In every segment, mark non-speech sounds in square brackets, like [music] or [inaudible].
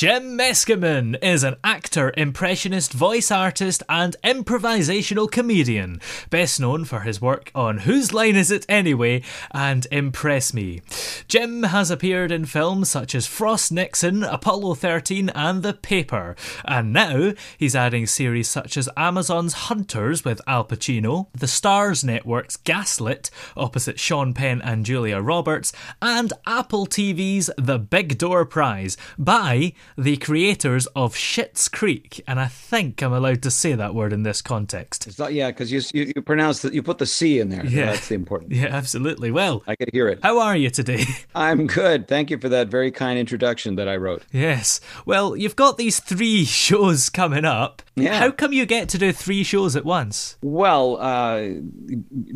Jim Meskimen is an actor, impressionist, voice artist, and improvisational comedian, best known for his work on Whose Line Is It Anyway and Impress Me. Jim has appeared in films such as Frost Nixon, Apollo 13, and The Paper, and now he's adding series such as Amazon's Hunters with Al Pacino, the Starz Network's Gaslit opposite Sean Penn and Julia Roberts, and Apple TV's The Big Door Prize by the creators of Schitt's Creek, and I think I'm allowed to say that word in this context. It's not, yeah, because you, you you pronounce that you put the C in there. Yeah. That's the important. Yeah, absolutely. Well, I could hear it. how are you today? [laughs] I'm good. Thank you for that very kind introduction that I wrote. yes. Well, you've got these three shows coming up. Yeah. How come you get to do three shows at once? Well, uh,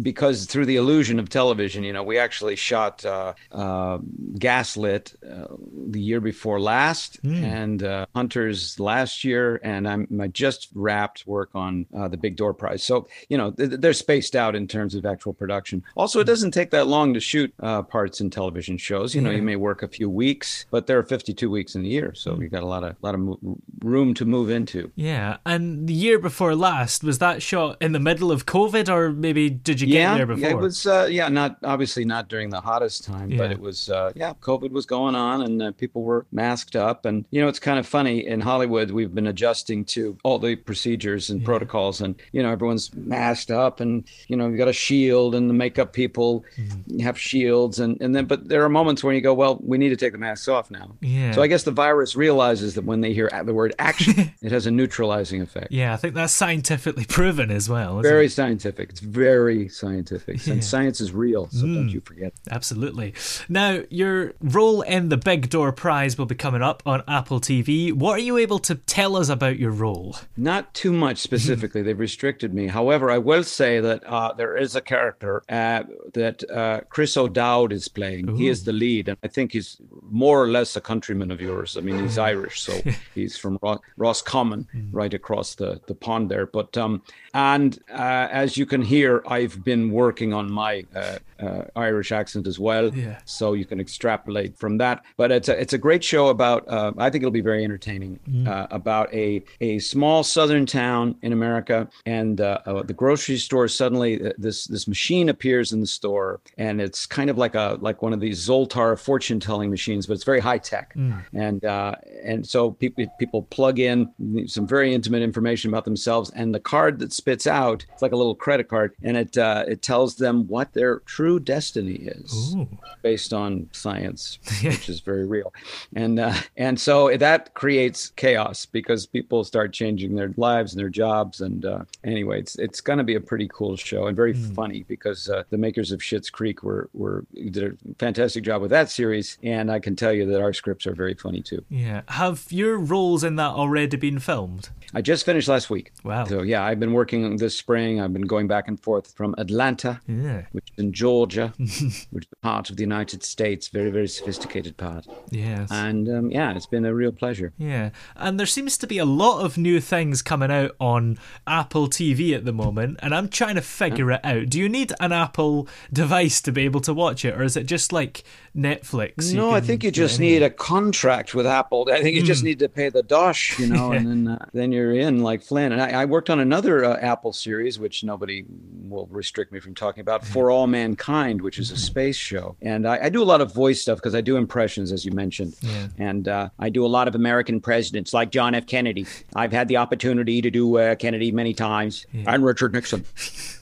because through the illusion of television, you know, we actually shot uh, uh, Gaslit uh, the year before last, and uh, Hunters last year, and I'm I just wrapped work on uh, the Big Door Prize. So you know, th- they're spaced out in terms of actual production. Also, it doesn't take that long to shoot uh, parts in television shows. You know, you may work a few weeks, but there are 52 weeks in the year, so you've got a lot of lot of mo- room to move into. Yeah, and the year before last was that shot in the middle of COVID, or maybe did you get there before? Yeah, it was uh, yeah, not obviously not during the hottest time, Yeah. but it was uh, yeah, COVID was going on and uh, people were masked up and you know it's kind of funny in Hollywood we've been adjusting to all the procedures and protocols and you know everyone's masked up and you know you've got a shield and the makeup people Mm-hmm. have shields and and then but there are moments when you go well we need to take the masks off now. Yeah. So I guess the virus realizes that when they hear the word action [laughs] it has a neutralizing effect. yeah, I think that's scientifically proven as well. Very it? scientific. It's very scientific. And science is real, so don't you forget. Absolutely. Now, your role in the Big Door Prize will be coming up on Apple TV. What are you able to tell us about your role? Not too much specifically. They've restricted me. However, I will say that uh, there is a character uh, that uh, Chris O'Dowd is playing. He is the lead, and I think he's more or less a countryman of yours. I mean, he's Irish, so [laughs] he's from Ro- Roscommon, right across the, the pond there. But um, and uh, as you can hear, I've been working on my uh, uh, Irish accent as well, Yeah. so you can extrapolate from that. But it's a, it's a great show about. I think it'll be very entertaining uh, about a a small southern town in America, and uh, uh, the grocery store suddenly uh, this this machine appears in the store, and it's kind of like a like one of these Zoltar fortune telling machines, but it's very high tech, and uh, and so people people plug in some very intimate information about themselves, and the card that spits out it's like a little credit card, and it uh, it tells them what their true destiny is based on science, [laughs] which is very real, and uh, and so that creates chaos because people start changing their lives and their jobs, and uh, anyway, it's it's going to be a pretty cool show and very funny because uh, the makers of Schitt's Creek were were did a fantastic job with that series, and I can tell you that our scripts are very funny too. Yeah. Have your roles in that already been filmed? I just finished last week. Wow. So yeah, I've been working this spring. I've been going back and forth from Atlanta, Yeah. which is in Georgia, [laughs] which is part of the United States, very very sophisticated part. Yes. And um, yeah, it's been been a real pleasure. Yeah, and there seems to be a lot of new things coming out on Apple TV at the moment, and I'm trying to figure it out. Do you need an Apple device to be able to watch it, or is it just like Netflix? No, I think you just need a contract with Apple. I think you just need to pay the dosh, you know, and [laughs] then uh, then you're in like Flynn. And I, I worked on another uh, Apple series, which nobody will restrict me from talking about, For All Mankind, which is a [laughs] space show. And I, I do a lot of voice stuff because I do impressions, as you mentioned, and uh, I do a lot of American presidents, like John F. Kennedy. I've had the opportunity to do uh, Kennedy many times, and Richard Nixon.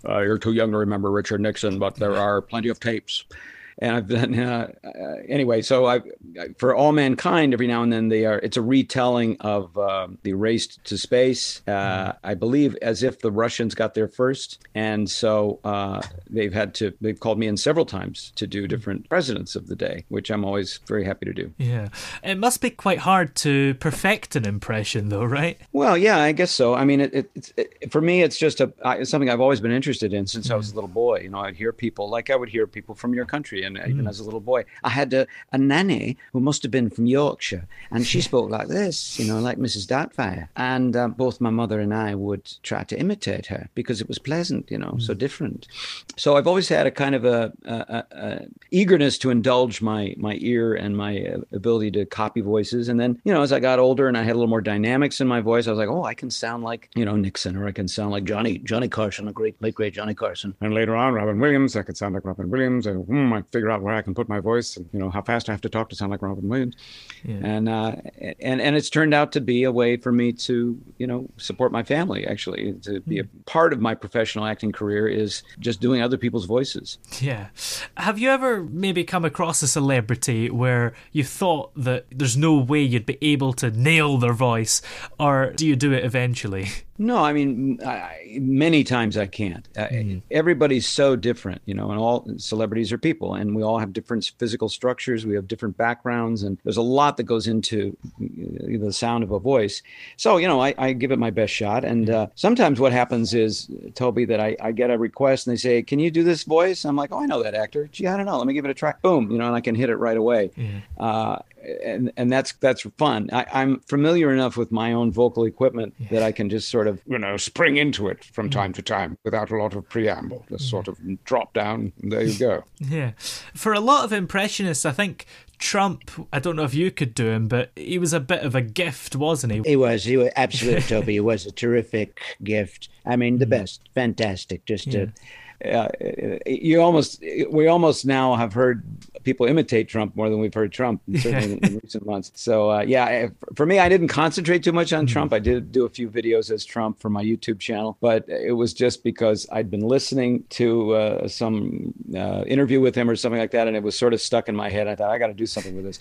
Uh, you're too young to remember Richard Nixon, but there are plenty of tapes and I've done uh, uh, anyway. So I, for all mankind, every now and then they are. It's a retelling of uh, the race to space. Uh, I believe as if the Russians got there first, and so uh, they've had to. They've called me in several times to do different presidents of the day, which I'm always very happy to do. Yeah, it must be quite hard to perfect an impression, though, right? Well, yeah, I guess so. I mean, it, it, it's it, for me, it's just a it's something I've always been interested in since I was a little boy. You know, I'd hear people like I would hear people from your country, and even as a little boy, I had a, a nanny who must have been from Yorkshire, and she spoke like this, you know, like Mrs. Doubtfire. And um, both my mother and I would try to imitate her because it was pleasant, you know, so different. So I've always had a kind of a, a, a, eagerness to indulge my my ear and my uh, ability to copy voices. And then, you know, as I got older and I had a little more dynamics in my voice, I was like, oh, I can sound like you know Nixon, or I can sound like Johnny Johnny Carson, a great late great Johnny Carson. And later on, Robin Williams, I could sound like Robin Williams. And hmm, I figure out where I can put my voice and you know how fast I have to talk to sound like Robin Williams. and uh, and and it's turned out to be a way for me to you know support my family. Actually, to be a part of my professional acting career is just doing other people's voices. Yeah. Have you ever maybe come across a celebrity where you thought that there's no way you'd be able to nail their voice, or do you do it eventually? [laughs] No, I mean, I, many times I can't. Uh, Everybody's so different, you know, and all celebrities are people, and we all have different physical structures. We have different backgrounds, and there's a lot that goes into the sound of a voice. So, you know, I, I give it my best shot. And uh, sometimes what happens is, Toby, that I, I get a request and they say, Can you do this voice? I'm like, Oh, I know that actor. Gee, I don't know. Let me give it a try. Boom, you know, and I can hit it right away. Uh, and and that's that's fun. I, I'm familiar enough with my own vocal equipment that I can just sort of You know, spring into it from mm. time to time without a lot of preamble. Just mm. sort of drop down. And there you go. [laughs] Yeah. For a lot of impressionists, I think Trump, I don't know if you could do him, but he was a bit of a gift, wasn't he? He was. He was absolutely, [laughs] Toby. He was a terrific gift. I mean, the mm. best. Fantastic. Just to. Uh, you almost we almost now have heard people imitate Trump more than we've heard Trump [laughs] certainly in, in recent months. So uh, yeah, for me, I didn't concentrate too much on Trump. I did do a few videos as Trump for my YouTube channel, but it was just because I'd been listening to uh, some uh, interview with him or something like that, and it was sort of stuck in my head. I thought I got to do something with this.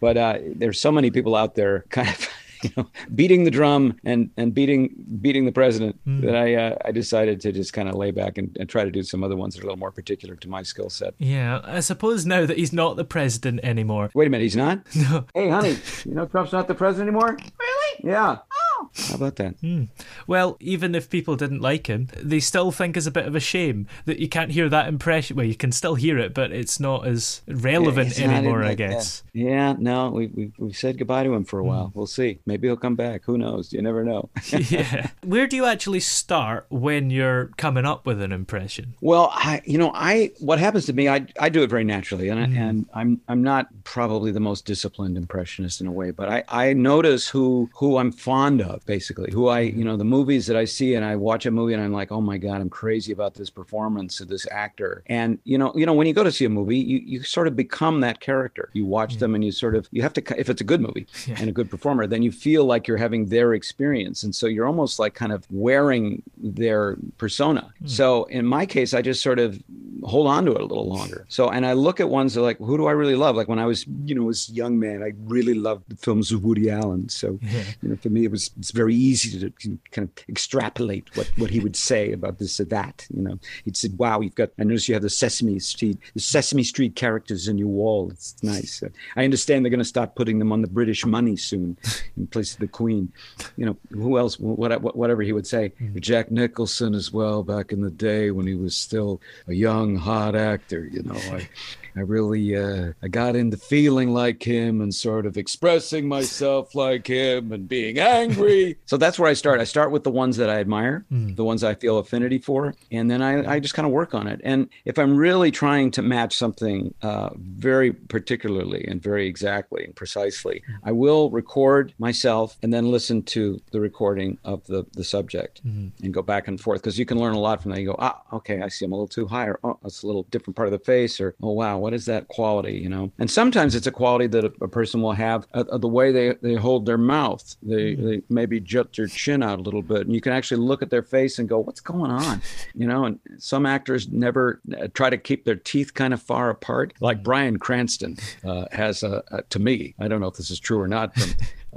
But uh, there's so many people out there kind of. [laughs] You know, beating the drum and, and beating beating the president that I uh, I decided to just kind of lay back and, and try to do some other ones that are a little more particular to my skill set. Yeah, I suppose now that he's not the president anymore. Wait a minute, he's not? [laughs] No. Hey, honey, you know Trump's not the president anymore? Really? Yeah. Oh. How about that? Hmm. Well, even if people didn't like him, they still think it's a bit of a shame that you can't hear that impression. Well, you can still hear it, but it's not as relevant not anymore, I like that. guess. Yeah, no, we, we, we've said goodbye to him for a hmm. while. We'll see. Maybe he'll come back. Who knows? You never know. [laughs] [laughs] yeah. Where do you actually start when you're coming up with an impression? Well, I, you know, I what happens to me, I, I do it very naturally, and I, hmm. and I'm I'm not probably the most disciplined impressionist in a way, but I, I notice who who I'm fond of, basically, who I you know the movies that I see, and I watch a movie, and I'm like, oh my god, I'm crazy about this performance of this actor, and you know, you know, when you go to see a movie, you you sort of become that character. You watch mm. them, and you sort of you have to if it's a good movie [laughs] and a good performer, then you feel like you're having their experience, and so you're almost like kind of wearing their persona. Mm. So in my case, I just sort of hold on to it a little longer. So, and I look at ones that like, who do I really love? Like when I was, you know, as a young man, I really loved the films of Woody Allen. So, [laughs] you know, for me, it was it's very easy to kind of extrapolate what what he would say about this or that. You know, he'd say, "Wow, you've got." I notice you have the Sesame Street, the Sesame Street characters in your wall. It's nice. Uh, I understand they're going to start putting them on the British money soon, in place of the Queen. You know, who else? What, what, whatever he would say. Jack Nicholson as well, back in the day when he was still a young, hot actor. You know, I, I really uh, I got into feeling like him and sort of expressing myself like him and being angry. So that's where I start. I start with the ones that I admire, Hmm. the ones I feel affinity for, and then I, I just kind of work on it. And if I'm really trying to match something uh, very particularly and very exactly and precisely, I will record myself and then listen to the recording of the the subject and go back and forth because you can learn a lot from that. You go, ah, okay, I see I'm a little too high, or oh, it's a little different part of the face, or oh wow, what is that quality? You know, and sometimes it's a quality that a, a person will have uh, uh, the way they, they hold their mouth. They they maybe jut their chin out a little bit, and you can actually look at their face and go, what's going on? You know, and some actors never uh, try to keep their teeth kind of far apart, like Bryan Cranston uh, has a, a to me. I don't know if this is true or not.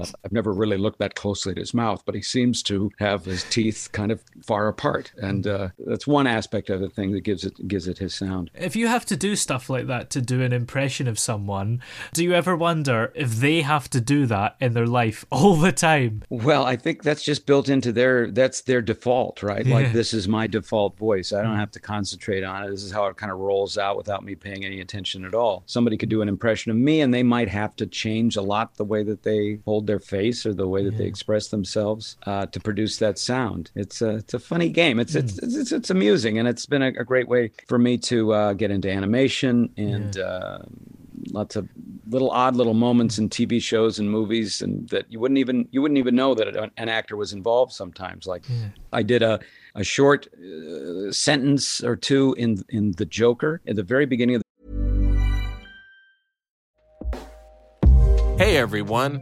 Uh, I've never really looked that closely at his mouth, but he seems to have his teeth kind of far apart, and uh, that's one aspect of the thing that gives it gives it his sound. If you have to do stuff like that to do an impression of someone, do you ever wonder if they have to do that in their life [laughs] all the time? Well, I think that's just built into their that's their default, right? Yeah. Like this is my default voice. I don't have to concentrate on it. This is how it kind of rolls out without me paying any attention at all. Somebody could do an impression of me and they might have to change a lot the way that they hold their face or the way that they express themselves uh, to produce that sound. It's a it's a funny game. It's it's, it's it's amusing and it's been a, a great way for me to uh, get into animation and. Uh, lots of little odd little moments in TV shows and movies, and that you wouldn't even you wouldn't even know that an, an actor was involved. Sometimes, like I did a a short uh, sentence or two in in The Joker at the very beginning of Hey everyone,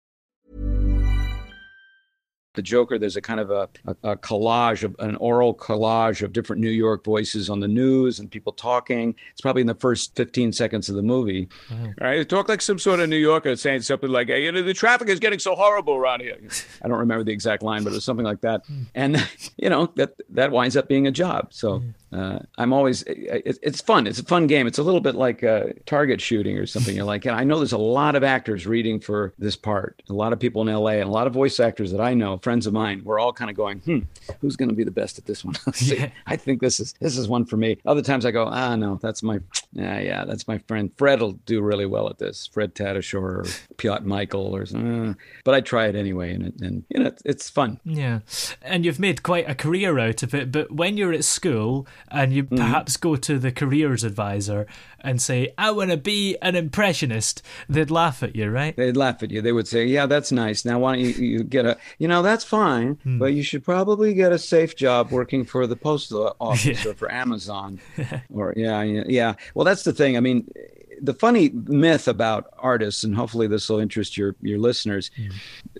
The Joker, there's a kind of a, a, a collage of an oral collage of different New York voices on the news and people talking. It's probably in the first 15 seconds of the movie. All right, talk like some sort of New Yorker saying something like, hey, you know, the traffic is getting so horrible around here. [laughs] I don't remember the exact line, but it was something like that. And you know that that winds up being a job. So uh, I'm always it, it's fun. It's a fun game. It's a little bit like uh, target shooting or something. You're like, and I know there's a lot of actors reading for this part. A lot of people in LA and a lot of voice actors that I know, friends of mine. We're all kind of going, hmm, who's going to be the best at this one? [laughs] See. Yeah. I think this is this is one for me. Other times I go, ah, no, that's my yeah, yeah, that's my friend. Fred will do really well at this. Fred Tatasciore or Piotr Michael or uh, but I try it anyway, and it, and you know it's, it's fun. Yeah. And you've made quite a career out of it, but when you're at school and you perhaps go to the careers advisor and say, I want to be an impressionist, they'd laugh at you, right? They'd laugh at you. They would say, "Yeah, that's nice. Now, why don't you, you get a? You know, that's fine, hmm. but you should probably get a safe job working for the postal [laughs] office or for Amazon, [laughs] or yeah, yeah, yeah. Well, that's the thing. I mean, the funny myth about artists, and hopefully this will interest your your listeners. Hmm.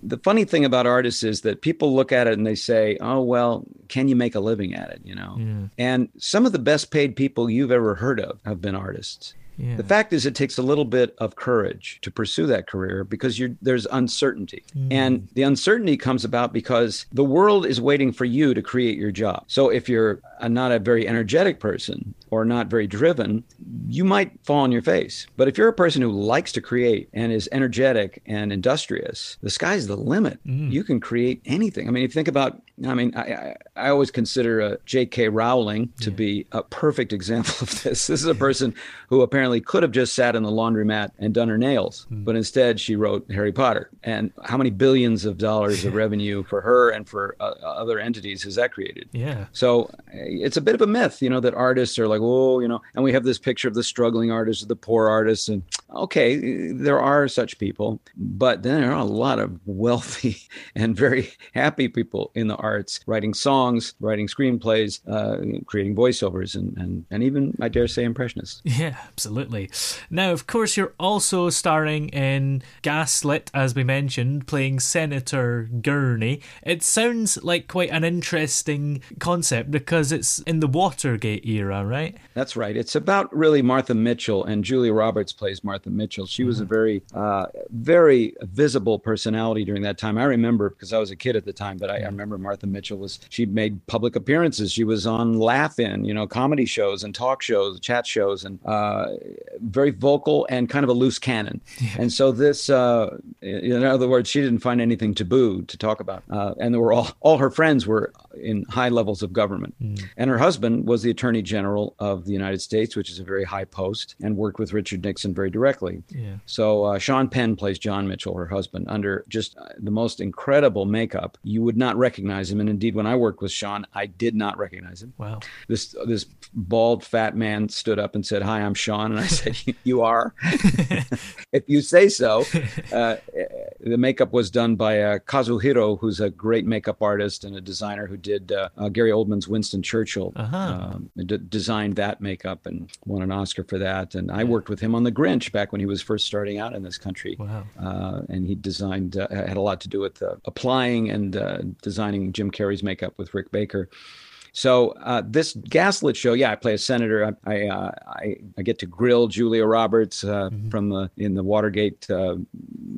The funny thing about artists is that people look at it and they say, "Oh, well, can you make a living at it?" You know. And some of the best paid people you've ever heard of have been artists. Yeah. The fact is, it takes a little bit of courage to pursue that career because you're, there's uncertainty. Mm. And the uncertainty comes about because the world is waiting for you to create your job. So if you're a, not a very energetic person or not very driven, you might fall on your face. But if you're a person who likes to create and is energetic and industrious, the sky's the limit. Mm. You can create anything. I mean, if you think about, I mean, I, I, I always consider uh, J.K. Rowling to be a perfect example of this. This is a [laughs] person who apparently could have just sat in the laundromat and done her nails, but instead she wrote Harry Potter. And how many billions of dollars of [laughs] revenue for her and for uh, other entities has that created? Yeah. So uh, it's a bit of a myth, you know, that artists are like, oh, you know, and we have this picture of the struggling artists, the poor artists, and okay, there are such people, but then there are a lot of wealthy [laughs] and very happy people in the arts, writing songs, writing screenplays, uh, creating voiceovers, and, and and even I dare say impressionists. Yeah, absolutely. Now, of course, you're also starring in Gaslit, as we mentioned, playing Senator Gurney. It sounds like quite an interesting concept because it's in the Watergate era, right? That's right. It's about really Martha Mitchell, and Julia Roberts plays Martha Mitchell. She was a very, uh, very visible personality during that time. I remember because I was a kid at the time, but I, I remember Martha Mitchell was. She made public appearances. She was on Laugh-In, you know, comedy shows and talk shows, chat shows, and uh, very vocal and kind of a loose cannon. And so this, uh, in other words, she didn't find anything taboo to talk about. Uh, and there were all all her friends were in high levels of government, and her husband was the Attorney General of the United States, which is a very high post, and worked with Richard Nixon very directly. Yeah. So uh, Sean Penn plays John Mitchell, her husband, under just uh, the most incredible makeup. You would not recognize him, and indeed, when I worked with Sean, I did not recognize him. Wow. This this bald fat man stood up and said, "Hi, I'm Sean," and I [laughs] said, "You are." [laughs] if you say so. Uh, the makeup was done by uh, Kazuhiro, who's a great makeup artist and a designer who did uh, uh, Gary Oldman's Winston Churchill. Uh-huh. Um, d- designed that makeup and won an Oscar for that. And I worked with him on The Grinch back when he was first starting out in this country. Wow. Uh, and he designed, uh, had a lot to do with uh, applying and uh, designing Jim Carrey's makeup with Rick Baker. So uh, this Gaslit show, yeah, I play a senator. I I, uh, I, I get to grill Julia Roberts uh, from the in the Watergate, uh,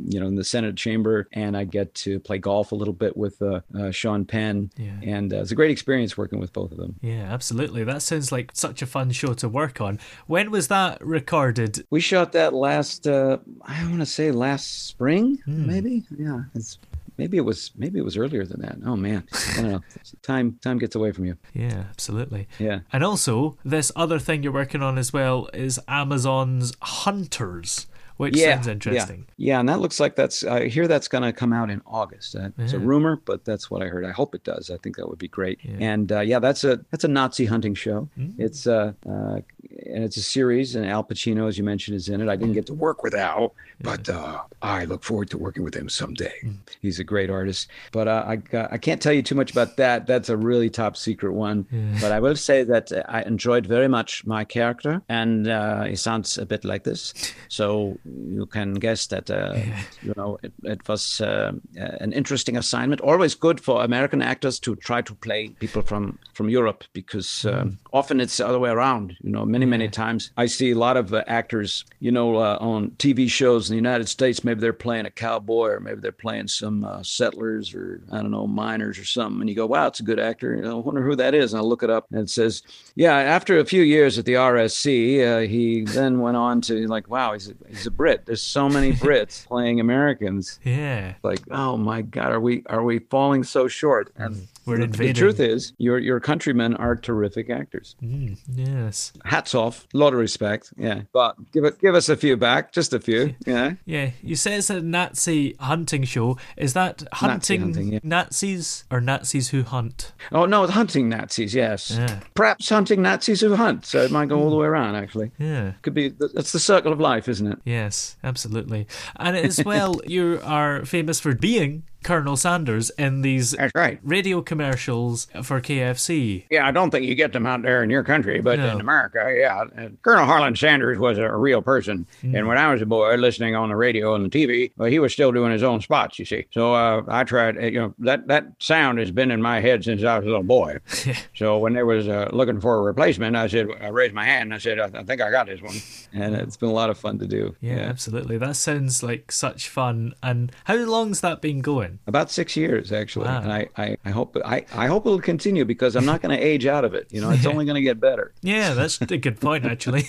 you know, in the Senate chamber, and I get to play golf a little bit with uh, uh, Sean Penn, Yeah. and uh, it's a great experience working with both of them. Yeah, absolutely. That sounds like such a fun show to work on. When was that recorded? We shot that last, uh, I want to say last spring, maybe. Yeah, it's maybe it was maybe it was earlier than that. Oh man, I don't know. [laughs] Time time gets away from you. Yeah, absolutely. Yeah. And also, this other thing you're working on as well is Amazon's Hunters, which sounds interesting. Yeah. yeah, and that looks like that's. I hear that's going to come out in August. Uh, It's a rumor, but that's what I heard. I hope it does. I think that would be great. And uh, yeah, that's a that's a Nazi hunting show. Mm. It's uh, uh, and it's a series, and Al Pacino, as you mentioned, is in it. I didn't get to work with Al, but uh, I look forward to working with him someday. Mm. He's a great artist. But uh, I I can't tell you too much about that. That's a really top secret one. [laughs] But I will say that uh, I enjoyed very much my character, and uh, he sounds a bit like this. So you can guess that uh, you know it, it was uh, an interesting assignment. Always good for American actors to try to play people from from Europe because um, often it's the other way around. You know, many many times I see a lot of uh, actors, you know, uh, on TV shows in the United States. Maybe they're playing a cowboy, or maybe they're playing some uh, settlers, or I don't know, miners or something. And you go, "Wow, it's a good actor." You know, I wonder who that is. And I look it up, and it says, "Yeah." After a few years at the RSC, uh, he then went on to like, "Wow, he's a, he's a Brit." There's so many [laughs] Brits playing Americans. Yeah. Like, oh my God, are we are we falling so short? And Mm. We're the, invading. the truth is, your your countrymen are terrific actors. Mm, yes. Hats off, a lot of respect. Yeah, but give it give us a few back, just a few. [laughs] Yeah. Yeah, you say it's a Nazi hunting show. Is that hunting, hunting, yeah. Nazis or Nazis who hunt? Oh no, hunting Nazis. Yes. Yeah. Perhaps hunting Nazis who hunt. So it might go all the way around. Actually, Yeah. could be. That's the circle of life, isn't it? Yes, absolutely. And as well, [laughs] you are famous for being Colonel Sanders in these That's right. radio commercials for KFC. Yeah, I don't think you get them out there in your country, but No. in America, yeah. Colonel Harlan Sanders was a real person. Mm. And when I was a boy listening on the radio and the TV, well, he was still doing his own spots, you see. So uh, I tried, uh, you know, that, that sound has been in my head since I was a little boy. [laughs] so when they was uh, looking for a replacement, I said, I raised my hand and I said, I, I think I got this one. And it's been a lot of fun to do. Yeah, absolutely. That sounds like such fun. And how long's that been going? About six years, actually. Wow. And I, I, I hope I, I hope it'll continue because I'm not going to age out of it. You know, it's [laughs] only going to get better. Yeah, that's a good point, actually.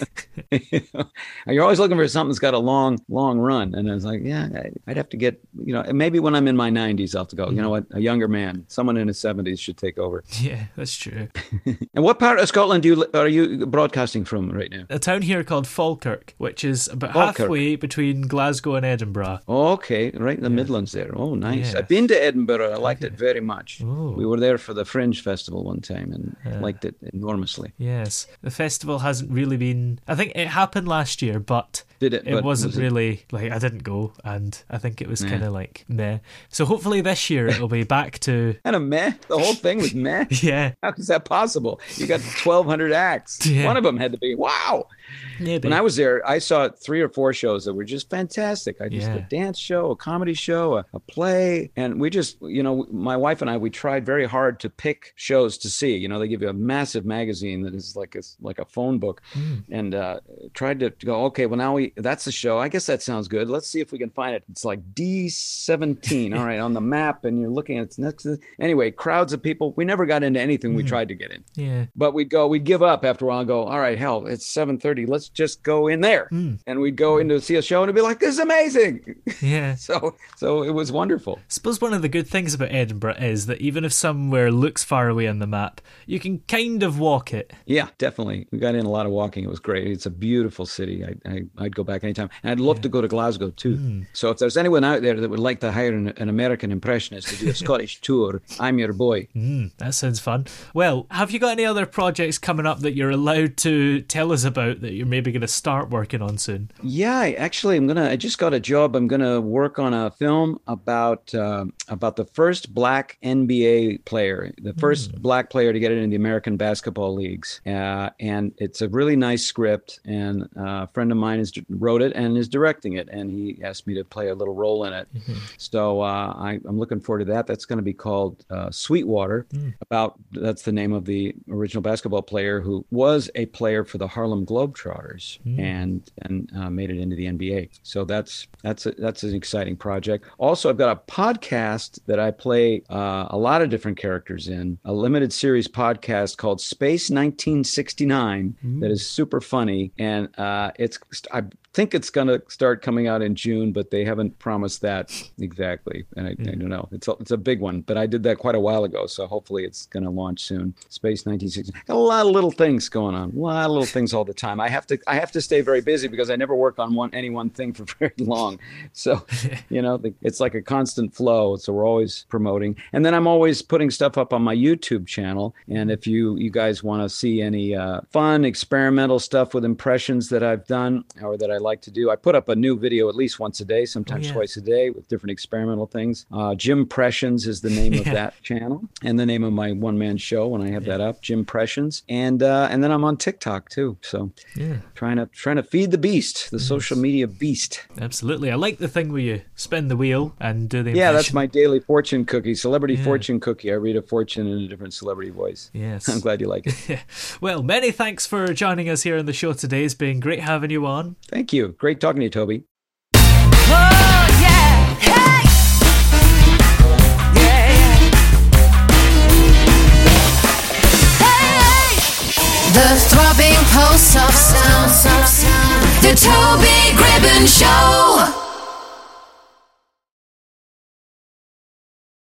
[laughs] You're always looking for something that's got a long, long run. And I was like, yeah, I'd have to get, you know, maybe when I'm in my 90s, I'll have to go, you know what, a younger man, someone in his 70s should take over. [laughs] yeah, that's true. And what part of Scotland do you, are you broadcasting from right now? A town here called Falkirk, which is about Falkirk. halfway between Glasgow and Edinburgh. Oh, okay, right in the Midlands there. Oh, nice. Yeah. I've been to Edinburgh. I liked it very much. We were there for the Fringe Festival one time and liked it enormously. Yes, the festival hasn't really been. I think it happened last year, but Did it? It But wasn't was it- really like I didn't go, and I think it was Nah. kind of like meh. So hopefully this year it'll be back to [laughs] Kind of meh. The whole thing was meh. [laughs] yeah, How is that possible? You got 1,200 acts. [laughs] Yeah. One of them had to be, wow. Maybe. When I was there, I saw three or four shows that were just fantastic. I just Yeah. a dance show, a comedy show, a, a play, and we just, you know, my wife and I, we tried very hard to pick shows to see. You know, they give you a massive magazine that is like a like a phone book, and uh, tried to go. Okay, well now we that's the show. I guess that sounds good. Let's see if we can find it. It's like D seventeen. All right, on the map, and you're looking at it's next. To, anyway, crowds of people. We never got into anything we tried to get in. yeah, But we'd go, we'd give up after a while and go, all right, hell, it's 7.30. Let's just go in there. And we'd go in to see a show and it'd be like, this is amazing. [laughs] yeah. so, so it was wonderful. suppose one of the good things about Edinburgh is that even if somewhere looks far away on the map, you can kind of walk it. Yeah, definitely. We got in a lot of walking. It was great. It's a beautiful city. I, I, I'd go back anytime. And I'd love to go to Glasgow too. So if there's anyone out there that would like to hire an, an American impressionist to do a [laughs] Scottish tour, I'm your boy. Mm, that sounds fun. Well, have you got any other projects coming up that you're allowed to tell us about that you're maybe going to start working on soon? Yeah, I- actually, I'm gonna. I just got a job. I'm gonna work on a film about uh, about the first black NBA player, the first black player to get into the American basketball leagues. Uh, and it's a really nice script. And uh, a friend of mine has wrote it and is directing it. And he asked me to play a little role in it. So uh, I, I'm looking forward to that. That's going to be called uh, Sweetwater. About that's the name of the original basketball player who was a player for the Harlem Globetrotters and and uh, made it into the NBA. So that's that's a, that's an exciting project. Also, I've got a podcast that I play uh, a lot of different characters in. A limited series podcast called Space 1969 that is super funny, and uh, it's I think it's going to start coming out in June, but they haven't promised that exactly. And I, I don't know. It's a, it's a big one, but I did that quite a while ago, so hopefully it's going to launch soon. Space 1960. Got a lot of little things going on. A lot of little things all the time. I have to I have to stay very busy because I never work on one any one thing for [laughs] very long. So, [laughs] you know, the, it's like a constant flow. So we're always promoting, and then I'm always putting stuff up on my YouTube channel. And if you you guys want to see any uh, fun experimental stuff with impressions that I've done or that I like to do, I put up a new video at least once a day, sometimes yeah. twice a day, with different experimental things. Uh, Jimpressions is the name of [laughs] that channel, and the name of my one man show when I have that up, Jimpressions, and uh, and then I'm on TikTok too. So Yeah. trying to trying to feed the beast, the social media beast. Absolutely. I like the thing where you spin the wheel and do the Yeah, that's my daily fortune cookie, celebrity Yeah. fortune cookie. I read a fortune in a different celebrity voice. Yes. [laughs] I'm glad you like it. [laughs] Well, many thanks for joining us here on the show today. It's been great having you on. Thank you. Great talking to you, Toby. The throbbing pulse of sound. The Toby Gribbon Show.